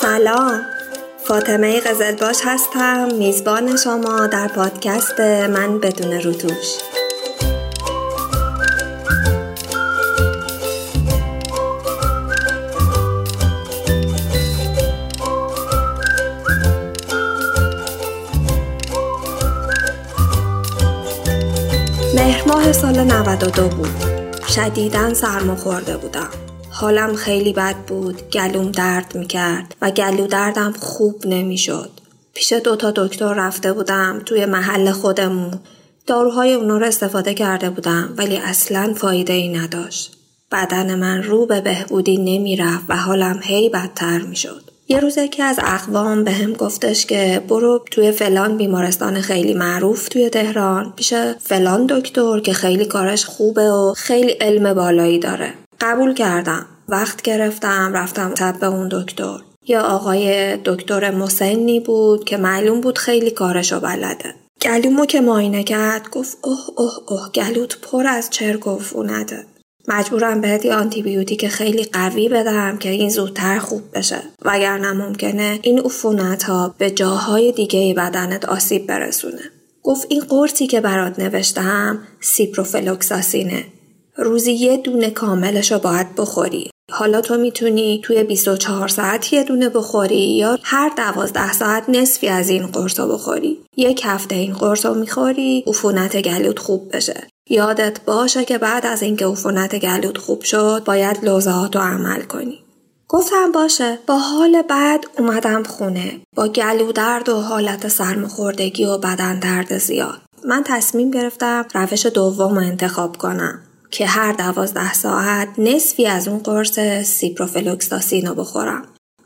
سلام. فاطمه قزلباش هستم. میزبان شما در پادکست من بدون روتوش. 92 بود. شدیدن سرما خورده بودم. حالم خیلی بد بود. گلوم درد می‌کرد و گلو دردم خوب نمی‌شد. پیش دوتا دکتر رفته بودم توی محل خودمون. داروهای اونا رو استفاده کرده بودم ولی اصلا فایده ای نداشت. بدن من رو به بهبودی نمی‌رفت و حالم هی بدتر می‌شد. یه روز که از اقوام به هم گفتش که برو توی فلان بیمارستان خیلی معروف توی تهران. پیش فلان دکتر که خیلی کارش خوبه و خیلی علم بالایی داره. قبول کردم. وقت گرفتم رفتم طب اون دکتر. یا آقای دکتر مسنی بود که معلوم بود خیلی کارشو بلده. گلومو که ماینه کرد گفت اوه اوه اوه گلوت پر از چرک و عفونته. مجبورم بهت یه آنتیبیوتیک خیلی قوی بدم که این زودتر خوب بشه. وگرنه ممکنه این عفونت ها به جاهای دیگه بدنت آسیب برسونه. گفت این قرصی که برات نوشتم سیپروفلوکساسینه روزی یه دونه کاملش رو باید بخوری. حالا تو می‌تونی توی 24 ساعت یه دونه بخوری یا هر دوازده ساعت نصفی از این قرص رو بخوری. یک هفته این قرص رو می‌خوری عفونت گلوت خوب بشه. یادت باشه که بعد از اینکه عفونت گلوت خوب شد باید لوزهات رو عمل کنی. گفتم باشه. با حال بعد اومدم خونه. با گلو درد و حالت سرماخوردگی و بدن درد زیاد. من تصمیم گرفتم روش دوم انتخاب کنم. که هر دوازده ساعت نصفی از اون قرص سیپروفلوکساسین رو بخورم.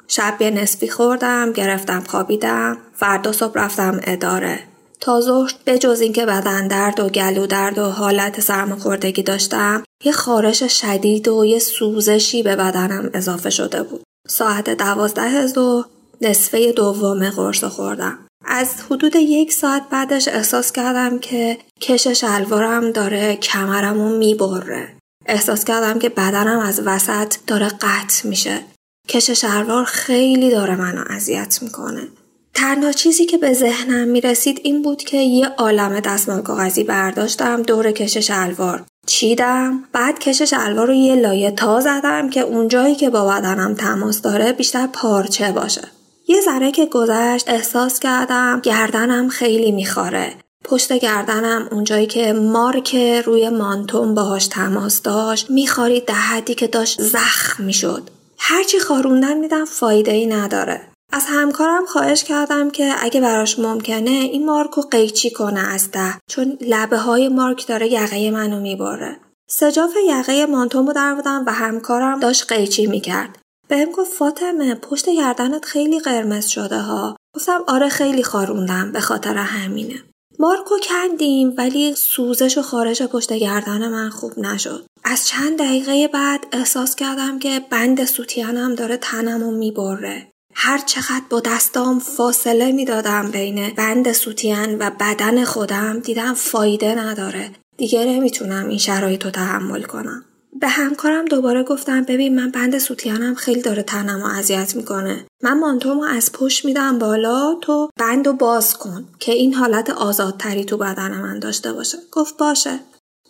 شب یه نصفی خوردم گرفتم خوابیدم. فردا صبح رفتم اداره. تا ظهر به جز اینکه بدن درد و گلو درد و حالت سرماخوردگی داشتم یه خارش شدید و یه سوزشی به بدنم اضافه شده بود ساعت دوازده ظهر نصفه دوم قرص خوردم از حدود یک ساعت بعدش احساس کردم که کش شلوارم داره کمرمو می‌بره. احساس کردم که بدنم از وسط داره قطع میشه. کش شلوار خیلی داره منو اذیت می‌کنه. تنها چیزی که به ذهنم می‌رسید این بود که یه عالم دستمال کاغذی برداشتم دور کش شلوار چیدم بعد کش شلوار رو یه لایه تا زدم که اونجایی که با بدنم تماس داره بیشتر پارچه باشه یه ذره که گذشت احساس کردم گردنم خیلی میخواره. پشت گردنم اونجایی که مارک روی مانتوم باهاش تماس داشت میخارید در حدی که داشت زخم می‌شد. هرچی خاروندن میدم فایده ای نداره. از همکارم خواهش کردم که اگه براش ممکنه این مارک رو قیچی کنه از ده چون لبه های مارک داره یقه منو می‌بره. سجاف یقه مانتوم رو در بودم و همکارم داشت قیچی می‌کرد. بهم گفت فاطمه پشت گردنت خیلی قرمز شده ها گفتم آره خیلی خاروندم به خاطر همینه مارکو کندیم ولی سوزش و خارش پشت گردن من خوب نشد از چند دقیقه بعد احساس کردم که بند سوتیانم داره تنمو می‌بره هر چقدر با دستام فاصله می‌دادم بین بند سوتیان و بدن خودم دیدم فایده نداره. دیگه نمی‌تونم این شرایط رو تحمل کنم. به همکارم دوباره گفتم ببین من بند سوتیانم خیلی داره تنم و اذیت می‌کنه. من مانتومو از پشت میدم بالا تو بند و باز کن که این حالت آزادتری تو بدن من داشته باشه. گفت باشه.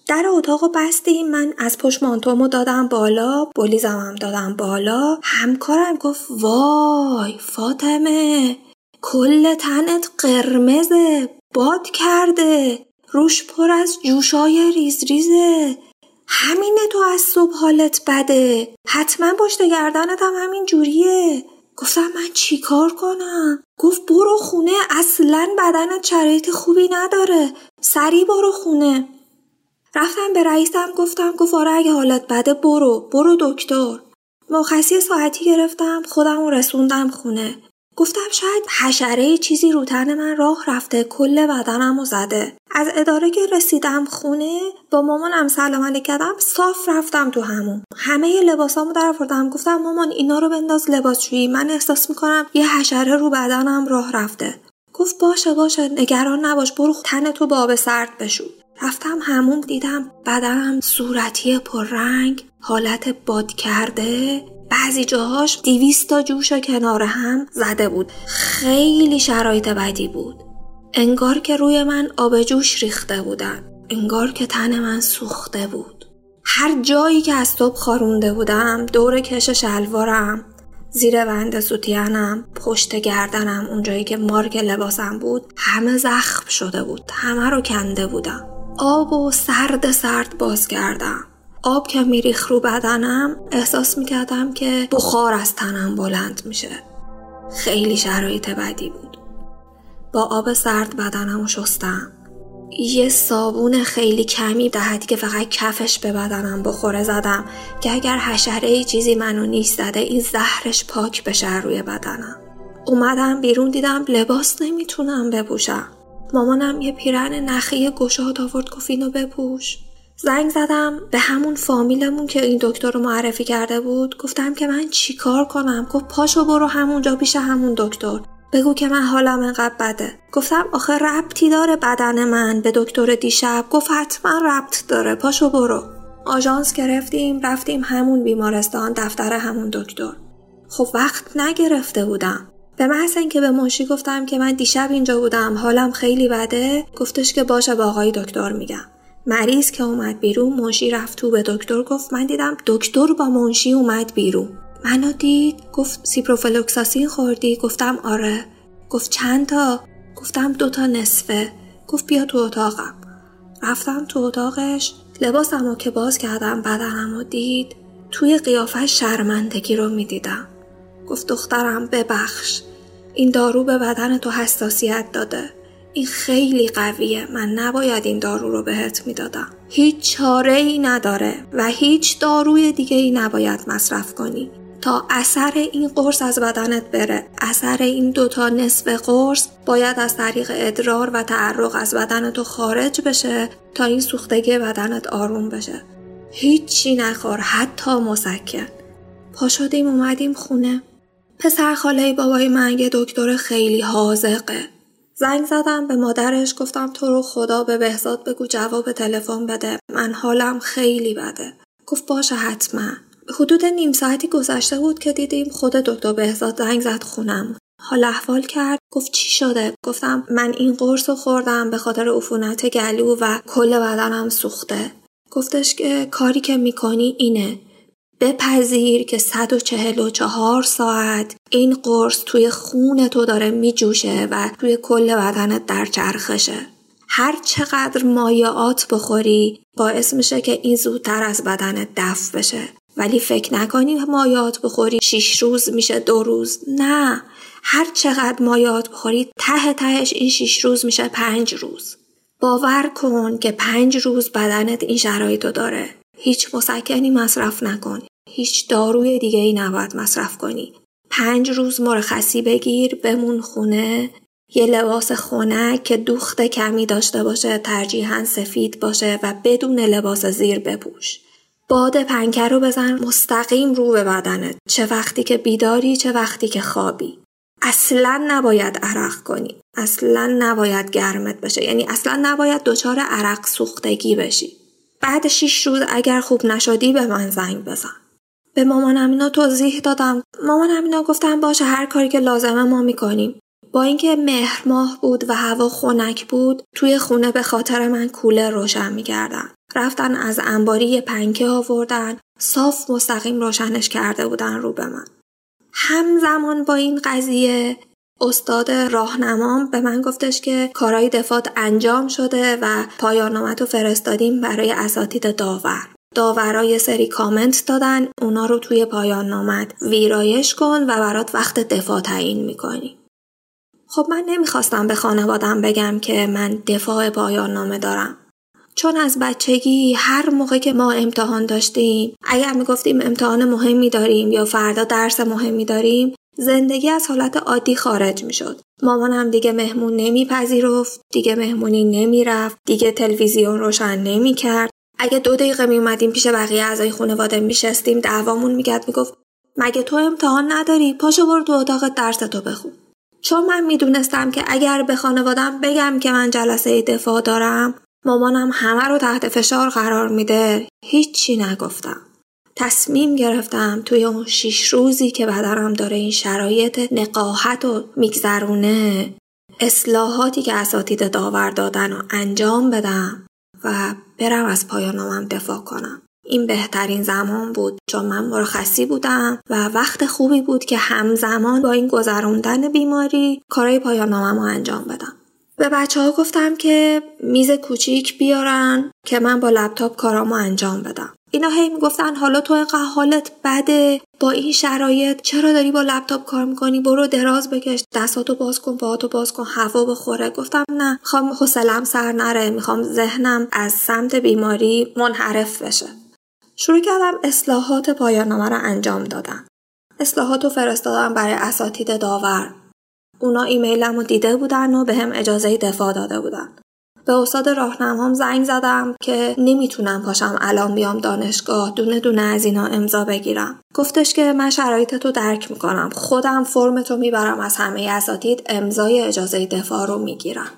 در اتاق بستیم من از پشت مانتومو دادم بالا بولیزمم دادم بالا. همکارم گفت وای فاطمه کل تنت قرمزه باد کرده روش پر از جوشای ریز ریزه. همینه تو از صبح حالت بده حتما پشت گردنت هم همین جوریه. گفتم من چیکار کنم؟ گفت برو خونه اصلا بدنت شرایط خوبی نداره سریع برو خونه. رفتم به رئیسم گفتم گفت آره اگه حالت بده برو برو دکتر. مرخصی ساعتی گرفتم خودم رسوندم خونه. گفتم شاید حشره چیزی رو تن من راه رفته کل بدنم و زده. از اداره که رسیدم خونه با مامانم سلام علیک کردم صاف رفتم تو همون. همه لباسامو در آوردم گفتم مامان اینا رو بنداز لباسشویی من احساس می‌کنم یه حشره رو بدنم راه رفته. گفت باشه باشه نگران نباش برو تن تو با آب سرد بشو. رفتم همون دیدم بدنم صورتی پررنگ حالت باد کرده. بعضی جاهاش دیویست تا جوش کنار هم زده بود. خیلی شرایط بدی بود. انگار که روی من آب جوش ریخته بودن. انگار که تن من سوخته بود. هر جایی که از صبح خارونده بودم دور کش شلوارم زیر بند سوتیانم پشت گردنم اونجایی که مارک لباسم بود همه زخم شده بود. همه رو کنده بودم. آب و سرد سرد باز کردم. آب که میریخ رو بدنم احساس می‌کردم که بخار از تنم بلند میشه. خیلی شرایط بدی بود. با آب سرد بدنم شستم. یه صابون خیلی کمی دهدی که فقط کفش به بدنم بخوره زدم که اگر حشره ای چیزی منو نیست زده این زهرش پاک بشه روی بدنم. اومدم بیرون دیدم لباس نمی‌تونم بپوشم. مامانم یه پیرن نخی گشاد آورد گفت اینو بپوش. زنگ زدم به همون فامیلمون که این دکتر رو معرفی کرده بود. گفتم که من چیکار کنم؟ گفت پاشو برو همونجا پیش همون دکتر. بگو که من حالم انقدر بده. گفتم آخه ربطی داره بدن من به دکتر دیشب. گفت حتما ربط داره. پاشو برو. آژانس گرفتیم رفتیم همون بیمارستان دفتر همون دکتر. خب وقت نگرفته بودم. به محض اینکه به منشی گفتم که من دیشب اینجا بودم حالم خیلی بده گفتش که باشه با آقای دکتر میگم. مریض که اومد بیرون منشی رفت تو به دکتر گفت من دیدم دکتر با منشی اومد بیرون. منو دید گفت سیپروفلوکساسین خوردی؟ گفتم آره. گفت چند تا؟ گفتم دوتا نصفه. گفت بیا تو اتاقم. رفتم تو اتاقش لباسم رو که باز کردم بدنم رو دید توی قیافه شرمندگی رو می‌دیدم. گفت دخترم ببخش. این دارو به بدن تو حساسیت داده. این خیلی قویه. من نباید این دارو رو بهت می‌دادم. هیچ چاره ای نداره و هیچ داروی دیگه ای نباید مصرف کنی. تا اثر این قرص از بدنت بره. اثر این دوتا نصف قرص باید از طریق ادرار و تعرق از بدن تو خارج بشه تا این سوختگی بدنت آروم بشه. هیچی نخور. حتی مسکن. پا شدیم اومدیم خونه. پسر خاله بابای من یه دکتر خیلی حاضقه زنگ زدم به مادرش گفتم تو رو خدا به بهزاد بگو جواب تلفن بده. من حالم خیلی بده. گفت باشه حتما. حدود نیم ساعتی گذشته بود که دیدیم خود دکتر بهزاد زنگ زد خونم. حال احوال کرد. گفت چی شده؟ گفتم من این قرص رو خوردم به خاطر عفونت گلو و کل بدنم سوخته. گفتش که کاری که می‌کنی اینه. بپذیر که 144 ساعت این قرص توی خون تو داره میجوشه و توی کل بدنت در چرخشه. هر چقدر مایعات بخوری باعث میشه که این زودتر از بدنت دفع بشه. ولی فکر نکنی مایات بخوری شیش روز میشه دو روز. نه. هر چقدر مایات بخوری ته تهش این شیش روز میشه پنج روز. باور کن که پنج روز بدنت این شرایط داره. هیچ مسکنی مصرف نکن. هیچ داروی دیگه ای نباید مصرف کنی. پنج روز مرخصی بگیر بمون خونه. یه لباس خونه که دوخت کمی داشته باشه ترجیحاً سفید باشه و بدون لباس زیر بپوش. باد پنکه رو بزن مستقیم رو به بدنت. چه وقتی که بیداری چه وقتی که خوابی. اصلا نباید عرق کنی. اصلا نباید گرمت بشه. یعنی اصلا نباید دچار عرق سوختگی بشی. بعد شیش روز اگر خوب نشدی به من زنگ بزن. به مامانم اینا توضیح دادم. مامانم اینا گفتم باشه هر کاری که لازمه ما می‌کنیم. با اینکه مهر ماه بود و هوا خنک بود توی خونه به خاطر من کوله روشن می‌کردن. رفتن از انباری پنکه آوردن صاف مستقیم روشنش کرده بودن رو به من. همزمان با این قضیه استاد راهنمام به من گفتش که کارهای دفات انجام شده و پایان رو فرستادیم برای اساتید داور. داورای سری کامنت دادن اونا رو توی پایان نامت ویرایش کن و برات وقت دفاع تعیین می‌کنی خب من نمی‌خواستم به خانوادم بگم که من دفاع پایان نامه دارم. چون از بچگی هر موقع که ما امتحان داشتیم اگر می‌گفتیم امتحان مهمی داریم یا فردا درس مهمی داریم زندگی از حالت عادی خارج می‌شد. مامانم دیگه مهمون نمیپذیرفت دیگه مهمونی نمی‌رفت دیگه تلویزیون روشن نمی‌کرد. اگه دو دقیقه میومدیم پیش بقیه اعضای خانواده میشستیم دعوامون میگرد می‌گفت مگه تو امتحان نداری؟ پاشو برو تو اتاق درس تو بخون. چون من می‌دونستم که اگر به خانوادم بگم که من جلسه دفاع دارم مامانم همه رو تحت فشار قرار میده. هیچی نگفتم. تصمیم گرفتم توی اون شیش روزی که بدنم داره این شرایط نقاهت و میگذرونه اصلاحاتی که اساتید داور دادن و انجام بدم و برم از پایانامم دفاع کنم. این بهترین زمان بود چون من مرخصی بودم و وقت خوبی بود که همزمان با این گذروندن بیماری کارهای پایانامم رو انجام بدم. به بچه ها گفتم که میز کوچیک بیارن که من با لپتاپ کارامو انجام بدم. اینا هی می‌گفتن حالا تو اینقدر حالت بده با این شرایط چرا داری با لپتاپ کار می‌کنی؟ برو دراز بکش دستاتو باز کن پاهاتو باز کن هوا بخوره. گفتم نه می‌خوام حوصلم سر نره می‌خوام ذهنم از سمت بیماری منحرف بشه. شروع کردم اصلاحات پایاننامه رو انجام دادم. اصلاحات رو فرستادم برای اساتید داور. اونا ایمیلم رو دیده بودن و به هم اجازه دفاع داده بودن. به استاد راهنمام زنگ زدم که نمی‌تونم پاشم الان بیام دانشگاه دونه دونه از اینا امضا بگیرم. گفتش که من شرایط تو درک می‌کنم. خودم فرم تو می‌برم از همه اساتید امضای اجازه دفاع رو می‌گیرم.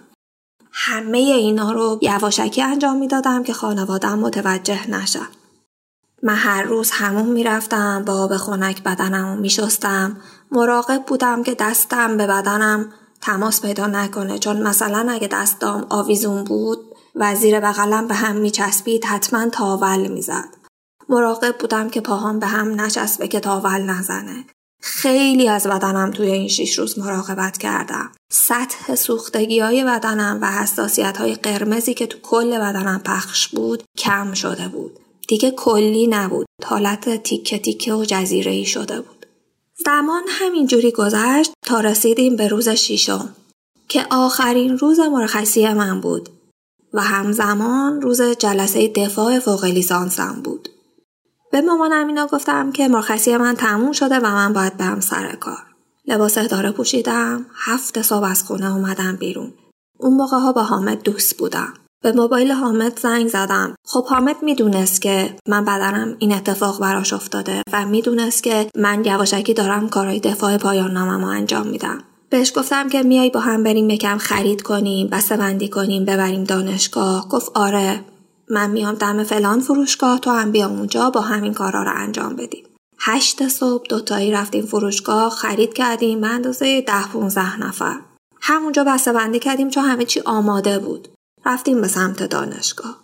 همه اینا رو یواشکی انجام می‌دادم که خانوادم متوجه نشه من هر روز همون می‌رفتم با آب خنک بدنم و میشستم. مراقب بودم که دستم به بدنم تماس پیدا نکنه چون مثلا اگه دستام آویزون بود و زیر بغلم به هم میچسبید حتما تاول می‌زد. مراقب بودم که پاهام به هم نچسبه که تاول نزنه. خیلی از بدنم توی این شیش روز مراقبت کردم. سطح سوختگی های بدنم و حساسیت های قرمزی که تو کل بدنم پخش بود کم شده بود. دیگه کلی نبود. حالت تیکه تیکه و جزیره شده بود. زمان همینجوری گذشت تا رسیدیم به روز شیشم که آخرین روز مرخصی من بود و همزمان روز جلسه دفاع فوق لیسانسم بود. به مامانم اینا گفتم که مرخصی من تموم شده و من باید برم سر کار. لباس اداره پوشیدم، هفت صبح از خونه اومدم بیرون. اون موقع ها با حامد دوست بودم. به موبایل حامد زنگ زدم. خب حامد می‌دونست که من بدنم این اتفاق براش افتاده و می‌دونست که من یواشکی دارم کارهای دفاع پایان نامم انجام میدم. بهش گفتم که میای با هم بریم یکم خرید کنیم بسته بندی کنیم ببریم دانشگاه گفت آره من میام دم فلان فروشگاه تو هم بیام اونجا با همین کارا رو انجام بدیم هشت صبح دوتایی رفتیم فروشگاه خرید کردیم به اندازه ده 15 نفر همونجا بسته بندی کردیم چون همه چی آماده بود رفتیم به سمت دانشگاه.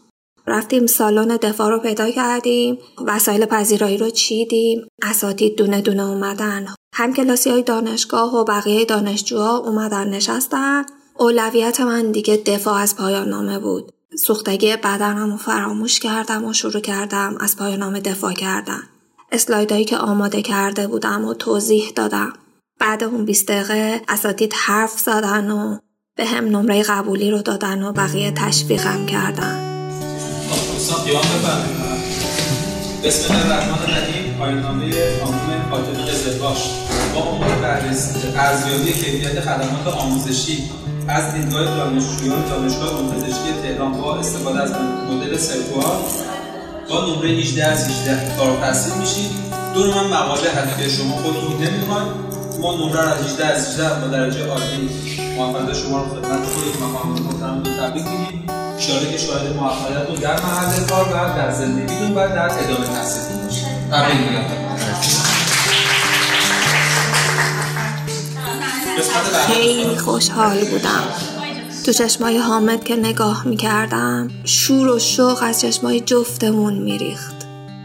رفتیم سالن دفاع رو پیدا کردیم. وسایل پذیرایی رو چیدیم. اساتید دونه دونه اومدن. هم کلاسی های دانشگاه و بقیه دانشجوها اومدن نشستن. اولویت من دیگه دفاع از پایان نامه بود. سوختگی بدنم رو فراموش کردم و شروع کردم از پایان نامه دفاع کردن. اسلایدهایی که آماده کرده بودم و توضیح دادم. بعد اون 20 دقیقه اساتید حرف زدن و به هم نمره قبولی رو دادن و بقیه تشویقم کردن. بسم الله الرحمن الرحیم. پایان نامه خانم فاطمه قزلباش با عنوان ارزیابی کیفیت خدمات آموزشی از دیدگاه دانشجویان دانشگاه پزشکی تهران با استفاده از مدل سرکوها با نمره 18 از 18 کار تحصیل میشید. دور من مقاله هدیه شما خودتون نمی‌خواید ما نمره از 18 از 18 با درجه عالی موفقیت شما رو خدمت خودتون و محترمتون تبریک میگیم. اشاره که شاهد موفقیتتون در محل کار و در زندگیتون و در ادامه تحصیلتون باشید تبریک میگم. خیلی خوشحال بودم. تو چشمای حامد که نگاه می‌کردم شور و شوق از چشمای جفتمون میریخت.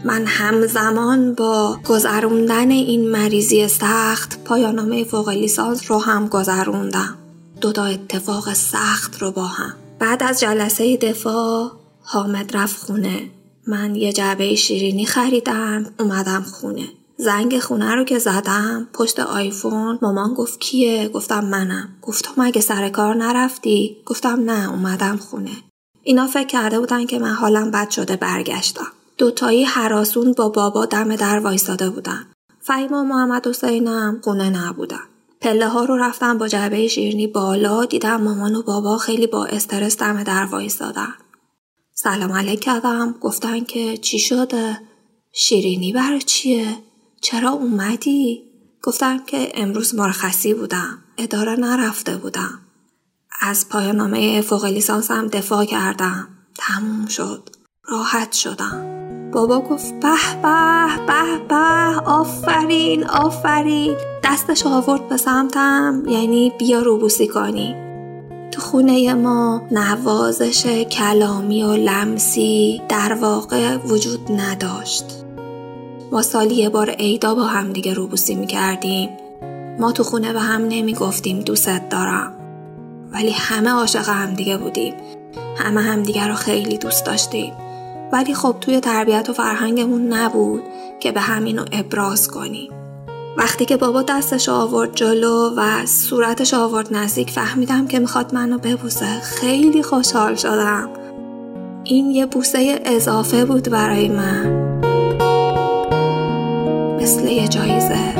من همزمان با گذروندن این مریضی سخت پایانامه فوق لیسانس رو هم گذروندم. دو تا اتفاق سخت رو با هم. بعد از جلسه دفاع حامد رفت خونه. من یه جعبه شیرینی خریدم اومدم خونه. زنگ خونه رو که زدم پشت آیفون مامان گفت کیه؟ گفتم منم. گفت تو مگه سر کار نرفتی؟ گفتم نه اومدم خونه. اینا فکر کرده بودن که من حالم بد شده برگشتم. دوتایی حراسون با بابا دم در وایستاده بودن. فهیما محمد حسین هم خونه نبودن. پله ها رو رفتم با جعبه شیرینی بالا دیدم مامان و بابا خیلی با استرس دم در وایستادن. سلام علیک کردم گفتن که چی شده؟ شیرینی برای چیه؟ چرا اومدی؟ گفتم که امروز مرخصی بودم. اداره نرفته بودم. از پایان نامه فوق لیسانسم دفاع کردم. تموم شد راحت شدم بابا گفت به به به به آفرین آفرین. دستش آورد به سمتم یعنی بیا روبوسی کنی. تو خونه ما نوازش کلامی و لمسی در واقع وجود نداشت. ما سالی یه بار عیدا با هم دیگه روبوسی می‌کردیم. ما تو خونه به هم نمی‌گفتیم دوست دارم. ولی همه عاشق هم دیگه بودیم. همه همدیگه رو خیلی دوست داشتیم. ولی خب توی تربیت و فرهنگمون نبود که به همینو ابراز کنیم وقتی که بابا دستش آورد جلو و صورتش آورد نزدیک فهمیدم که می‌خواد منو ببوسه. خیلی خوشحال شدم. این یه بوسه اضافه بود برای من. مثل یه جایزه.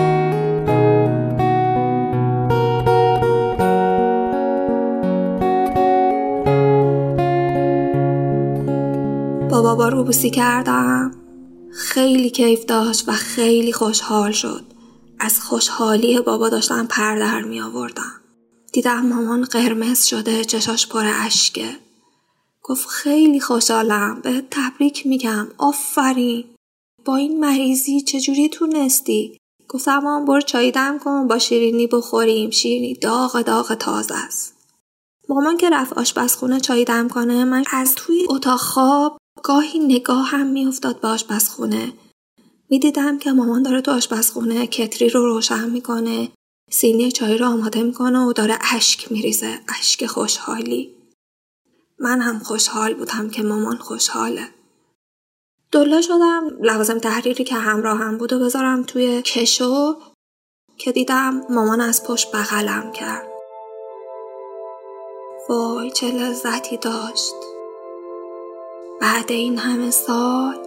با بابا روبوسی کردم. خیلی کیف داشت و خیلی خوشحال شد. از خوشحالی بابا داشتم پر در می آوردم. دیدم مامان قرمز شده چشاش پر اشکه. گفت خیلی خوشحالم به تبریک میگم. آفرین. با این مریضی چجوری تونستی؟ گفتم مامان برو چای دم کن با شیرینی بخوریم. شیرینی داغ داغ تازه است. مامان که رفت آشپزخونه چای دم کنه من از توی اتاق خواب گاهی نگاه هم میافتاد به آشپزخونه. می‌دیدم که مامان داره تو آشپزخونه کتری رو روشن می‌کنه سینی چای رو آماده می‌کنه و داره اشک میریزه اشک خوشحالی. من هم خوشحال بودم که مامان خوشحاله. دلا شدم لوازم تحریری که همراه هم بود و بذارم توی کشو که دیدم مامان از پشت بغلم کرد. وای چه لذتی داشت. بعد این همه سال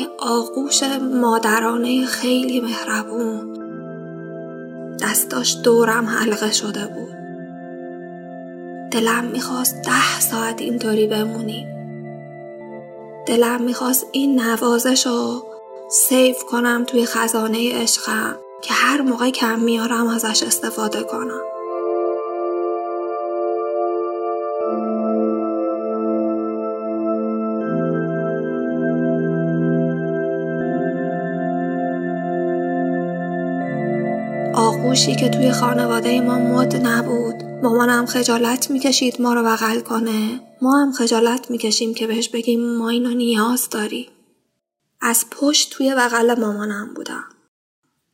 یه آغوش مادرانه خیلی مهربون. دستاش دورم حلقه شده بود. دلم می‌خواست ده ساعت اینطوری بمونیم دلم می‌خواست این نوازش رو سیف کنم توی خزانه عشقم که هر موقع کم میارم ازش استفاده کنم. آغوشی که توی خانواده ما مد نبود. مامانم خجالت می‌کشید ما رو بغل کنه. ما هم خجالت می‌کشیم که بهش بگیم ما اینو نیاز داری. از پشت توی بغل مامانم بودم.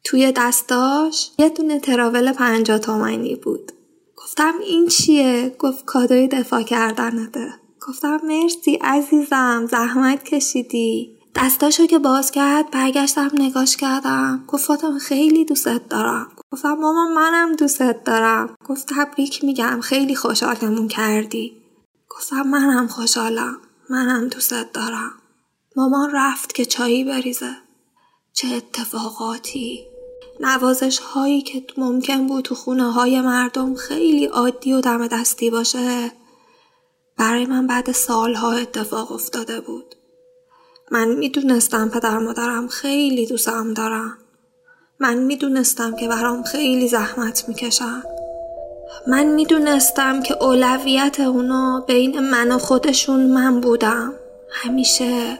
توی دستاش یه دونه تراول پنجا تومنی بود. گفتم این چیه؟ گفت کادوی دفاع کردنته. گفتم مرسی عزیزم زحمت کشیدی. دستاشو که باز کرد برگشتم نگاش کردم. گفت فاطمه خیلی دوستت دارم. گفتم ماما منم دوستت دارم. گفت تبریک میگم خیلی خوشحالمون کردی. گفتم منم خوشحالم. منم دوستت دارم. مامان رفت که چایی بریزه. چه اتفاقاتی. نوازش هایی که ممکن بود تو خونه های مردم خیلی عادی و دم دستی باشه برای من بعد سالها اتفاق افتاده بود. من می‌دونستم پدر مادرم خیلی دوستم دارم. من می‌دونستم که برام خیلی زحمت می‌کشن. من می‌دونستم که اولویت اونا بین من و خودشون من بودم. همیشه.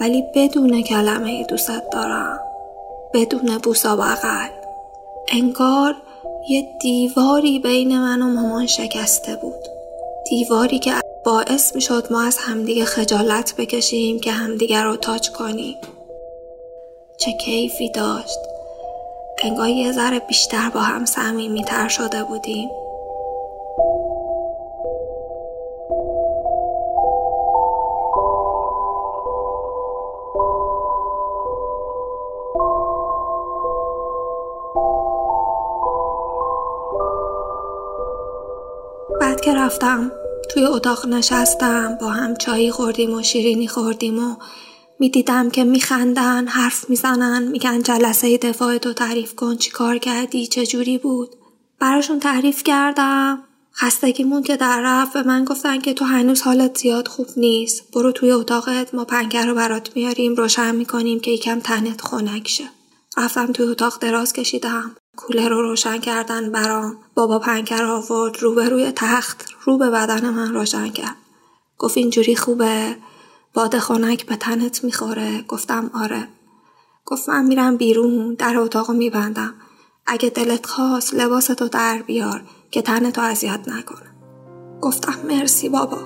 ولی بدون کلمه دوست دارم. بدون بوسا بغل. انگار یه دیواری بین من و مامان شکسته بود. دیواری که باعث می شد ما از همدیگه خجالت بکشیم که همدیگه رو تاچ کنیم چه کیفی داشت. انگار یه ذره بیشتر با هم تر شده بودیم. بعد که رفتم توی اتاق نشستم با هم چایی خوردیم و شیرینی خوردیم و می‌دیدم که میخندن حرف می‌زنن میگن جلسه دفاع تو تعریف کن چی کار کردی چه جوری بود. براشون تعریف کردم. خستگیمون که در رفت به من گفتن که تو هنوز حالت زیاد خوب نیست. برو توی اتاقت ما پنکر رو برات میاریم روشن می‌کنیم که یکم تنت خنک شه. رفتم توی اتاق دراز کشیدم. کوله رو روشن کردن برام. بابا پنکر آورد روبروی تخت رو به بدن من روشن کرد. گفت اینجوری خوبه. باد خنک به تنت می‌خوره. گفتم آره. گفت من میرم بیرون در اتاق میبندم. اگه دلت خواست لباستو در بیار که تنتو اذیت نکنه. گفتم مرسی بابا.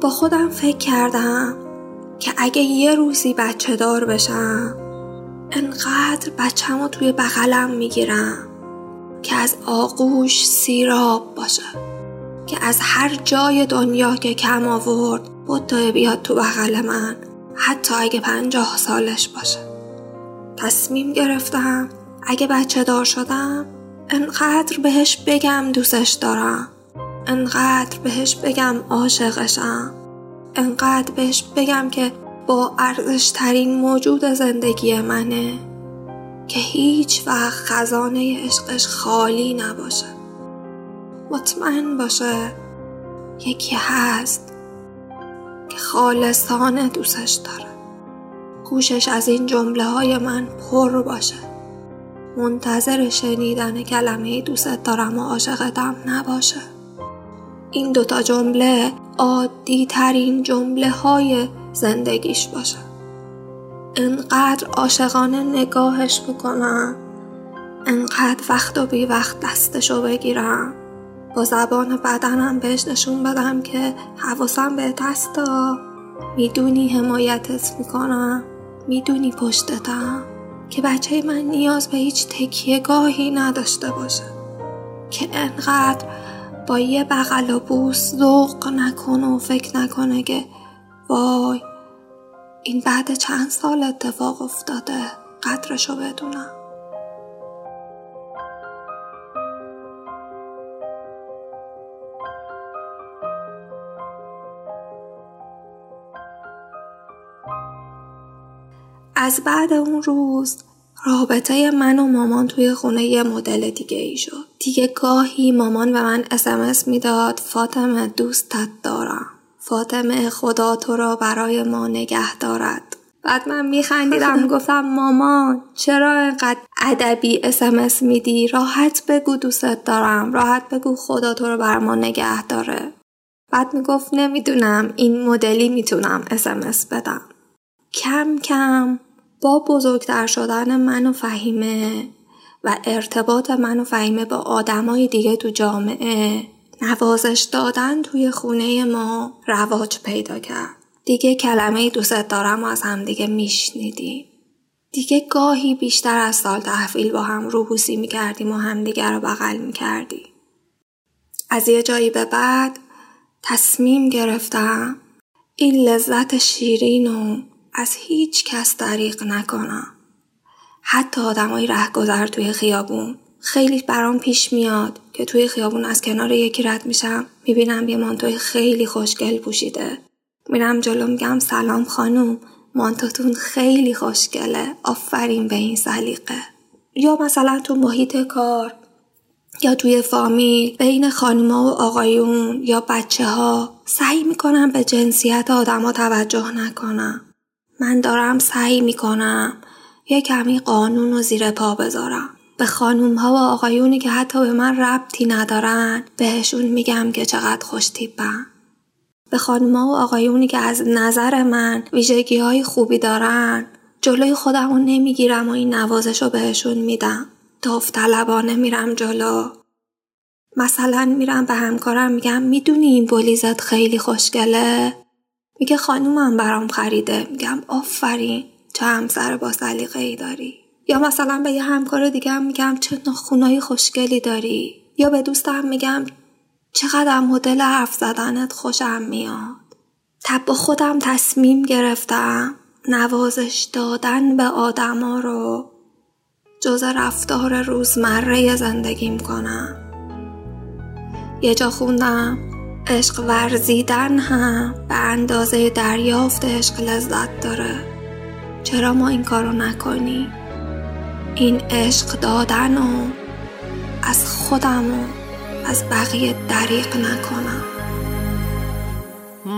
با خودم فکر کردم که اگه یه روزی بچه دار بشم انقدر بچم رو توی بغلم می‌گیرم که از آغوش سیراب باشه که از هر جای دنیا که کم آورد بودتای بیاد تو بغل من حتی اگه پنجاه سالش باشه. تصمیم گرفتم اگه بچه دار شدم انقدر بهش بگم دوستش دارم انقدر بهش بگم عاشقشم انقدر بهش بگم که با ارزش ترین موجود زندگی منه که هیچ وقت خزانه عشقش خالی نباشه. مطمئن باشه یکی هست که خالصانه دوستش داره. گوشش از این جمله های من پر باشه. منتظر شنیدن کلمه دوست دارم و عاشقتم نباشه. این دوتا جمله عادی ترین جمله های زندگیش باشه. انقدر عاشقانه نگاهش می‌کنم انقدر وقت و بی وقت دستشو بگیرم. با زبان بدنم بهش نشون بدم که حواسم به دستا. می‌دونی حمایتت می‌کنم. می‌دونی پشتتم. که بچه من نیاز به هیچ تکیه گاهی نداشته باشه. که انقدر با یه بغل و بوس ذوق نکنه و فکر نکنه که وای این بعد چند سال اتفاق افتاده قدرشو بدونم از بعد اون روز رابطه من و مامان توی خونه یه مدل دیگه ای شد. دیگه گاهی مامان به من اسمس می‌داد فاطمه دوستت دارم. فاطمه خدا تو را برای ما نگه دارد. بعد من میخندیدم گفتم مامان چرا اینقدر ادبی اسمس میدی؟ راحت بگو دوستت دارم. راحت بگو خدا تو رو بر ما نگه داره. بعد می‌گفت نمی‌دونم این مدلی می‌تونم اسمس بدم. کم کم با بزرگتر شدن من و فهیمه و ارتباط من و فهیمه با آدمای دیگه تو جامعه نوازش دادن توی خونه ما رواج پیدا کرد. دیگه کلمه دوست دارم و از هم دیگه میشنیدیم. دیگه گاهی بیشتر از سال تحویل با هم روبوسی می‌کردیم و همدیگه رو بغل می‌کردیم. از یه جایی به بعد تصمیم گرفتم این لذت شیرین و از هیچ کس دریغ نکنم. حتی آدمای رهگذر توی خیابون خیلی برام پیش میاد که توی خیابون از کنار یکی رد میشم می‌بینم یه مانتوی خیلی خوشگل پوشیده. میرم جلو میگم سلام خانوم مانتوتون خیلی خوشگله. آفرین به این سلیقه. یا مثلا تو محیط کار یا توی فامیل بین خانوما و آقایون یا بچه ها سعی می‌کنم به جنسیت آدما توجه نکنم. من دارم سعی می‌کنم یه کمی قانون رو زیر پا بذارم. به خانوم ها و آقایونی که حتی به من ربطی ندارن بهشون میگم که چقدر خوش تیپم. به خانوم ها و آقایونی که از نظر من ویژگی های خوبی دارن جلوی خودم رو نمی‌گیرم و این نوازش رو بهشون میدم. داوطلبانه میرم جلو. مثلا میرم به همکارم میگم می‌دونی این بلیزت خیلی خوشگله میگه خانومم برام خریده میگم آفرین چه همسر با سلیقه ای داری یا مثلا به یه همکار دیگه هم میگم چه ناخونای خوشگلی داری؟ یا به دوستم میگم چقدر مدل حرف زدنت خوشم میاد؟ تب با خودم تصمیم گرفتم نوازش دادن به آدما رو جز رفتار روزمره زندگیم کنم. یه جا خوندم عشق ورزیدن هم به اندازه دریافت عشق لذت داره. چرا ما این کارو نکنی؟ این عشق دادن و از خودم و از بقیه دریق نکنم.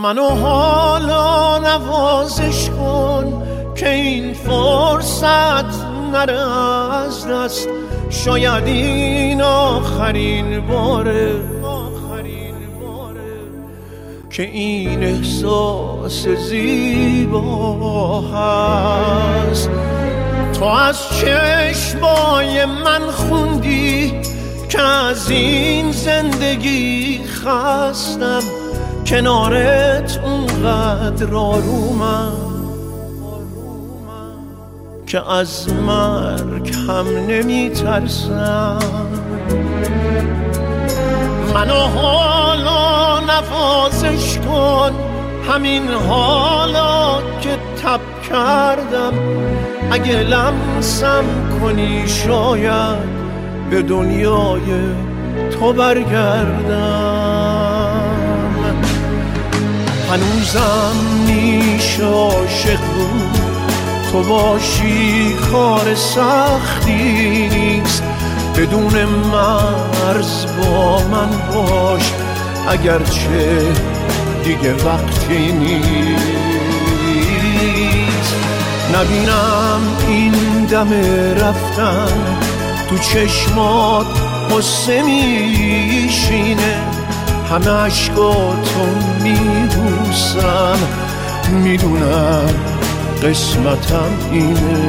منو حالا نوازش کن که این فرصت نره از دست. شاید این آخرین باره که این احساس زیبا هست. تو از چشمای من خوندی که از این زندگی خستم. کنارت اونقدر آرومم که از مرگ هم نمی ترسم منو حالا نوازش کن همین حالا که تب کردم. اگه لمسم کنی شاید به دنیای تو برگردم. هنوزم میشه عاشق تو باشی کار سختی نیست. بدون مرز با من باش. اگرچه دیگه وقتی نیست. نبینم این دم رفتن تو چشمات قصه میشینه. همه عشقاتو میبوسم می‌دونم قسمتم اینه.